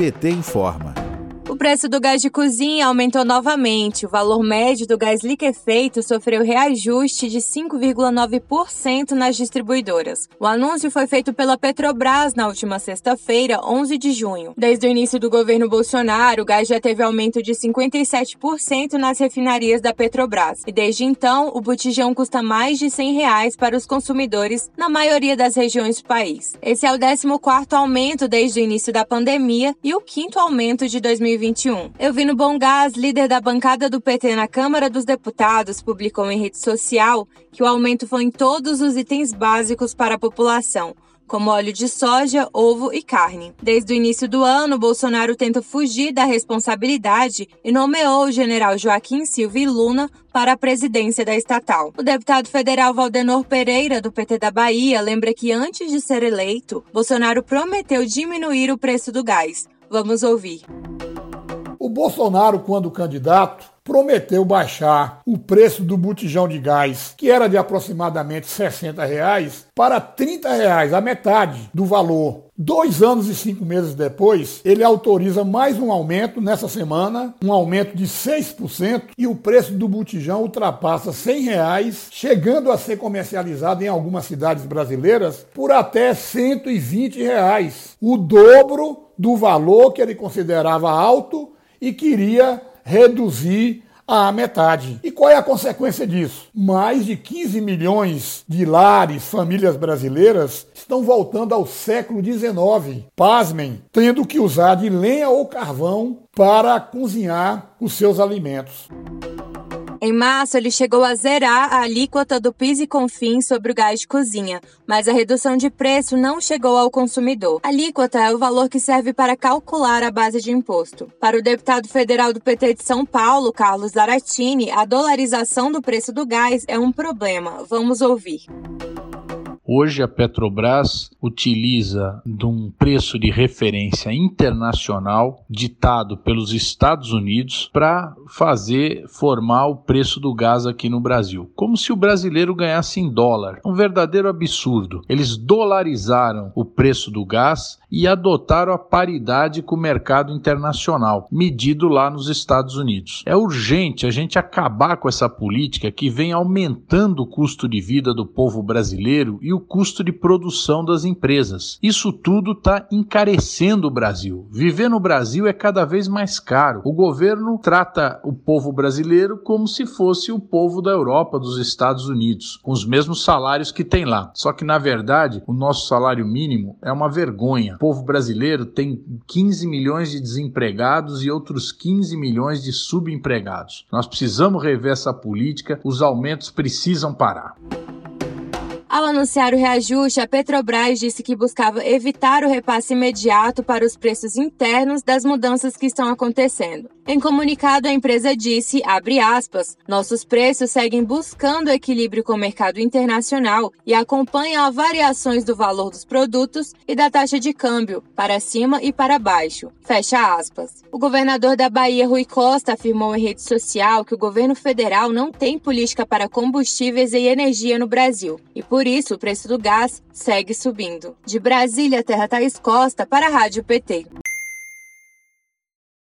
PT informa preço do gás de cozinha aumentou novamente. O valor médio do gás liquefeito sofreu reajuste de 5,9% nas distribuidoras. O anúncio foi feito pela Petrobras na última sexta-feira, 11 de junho. Desde o início do governo Bolsonaro, o gás já teve aumento de 57% nas refinarias da Petrobras. E desde então, o botijão custa mais de 100 reais para os consumidores na maioria das regiões do país. Esse é o 14º aumento desde o início da pandemia e o quinto aumento de 2020 2021. Eu vi no Bom Gás, líder da bancada do PT na Câmara dos Deputados, publicou em rede social que o aumento foi em todos os itens básicos para a população como óleo de soja, ovo e carne. Desde o início do ano, Bolsonaro tenta fugir da responsabilidade e nomeou o general Joaquim Silva e Luna para a presidência da estatal. O deputado federal Valdenor Pereira, do PT da Bahia, lembra que antes de ser eleito, Bolsonaro prometeu diminuir o preço do gás. Vamos ouvir. O Bolsonaro, quando candidato, prometeu baixar o preço do botijão de gás, que era de aproximadamente 60 reais, para 30 reais, a metade do valor. Dois anos e cinco meses depois, ele autoriza mais um aumento nessa semana, um aumento de 6%, e o preço do botijão ultrapassa 100 reais, chegando a ser comercializado em algumas cidades brasileiras por até 120 reais, o dobro do valor que ele considerava alto e queria reduzir à metade. E qual é a consequência disso? Mais de 15 milhões de lares, famílias brasileiras, estão voltando ao século XIX. Pasmem, tendo que usar de lenha ou carvão para cozinhar os seus alimentos. Em março, ele chegou a zerar a alíquota do PIS e CONFINS sobre o gás de cozinha, mas a redução de preço não chegou ao consumidor. A alíquota é o valor que serve para calcular a base de imposto. Para o deputado federal do PT de São Paulo, Carlos Zaratini, a dolarização do preço do gás é um problema. Vamos ouvir. Hoje a Petrobras utiliza de um preço de referência internacional ditado pelos Estados Unidos para fazer formar o preço do gás aqui no Brasil, como se o brasileiro ganhasse em dólar. Um verdadeiro absurdo. Eles dolarizaram o preço do gás e adotaram a paridade com o mercado internacional, medido lá nos Estados Unidos. É urgente a gente acabar com essa política que vem aumentando o custo de vida do povo brasileiro e o custo de produção das empresas. Isso tudo está encarecendo o Brasil. Viver no Brasil é cada vez mais caro. O governo trata o povo brasileiro como se fosse o povo da Europa, dos Estados Unidos, com os mesmos salários que tem lá. Só que, na verdade, o nosso salário mínimo é uma vergonha povo brasileiro tem 15 milhões de desempregados e outros 15 milhões de subempregados. Nós precisamos rever essa política, os aumentos precisam parar. Ao anunciar o reajuste, a Petrobras disse que buscava evitar o repasse imediato para os preços internos das mudanças que estão acontecendo. Em comunicado, a empresa disse, aspas, nossos preços seguem buscando equilíbrio com o mercado internacional e acompanham as variações do valor dos produtos e da taxa de câmbio, para cima e para baixo. Fecha aspas. O governador da Bahia, Rui Costa, afirmou em rede social que o governo federal não tem política para combustíveis e energia no Brasil e, por isso, o preço do gás segue subindo. De Brasília, Terra Thaís Costa, para a Rádio PT.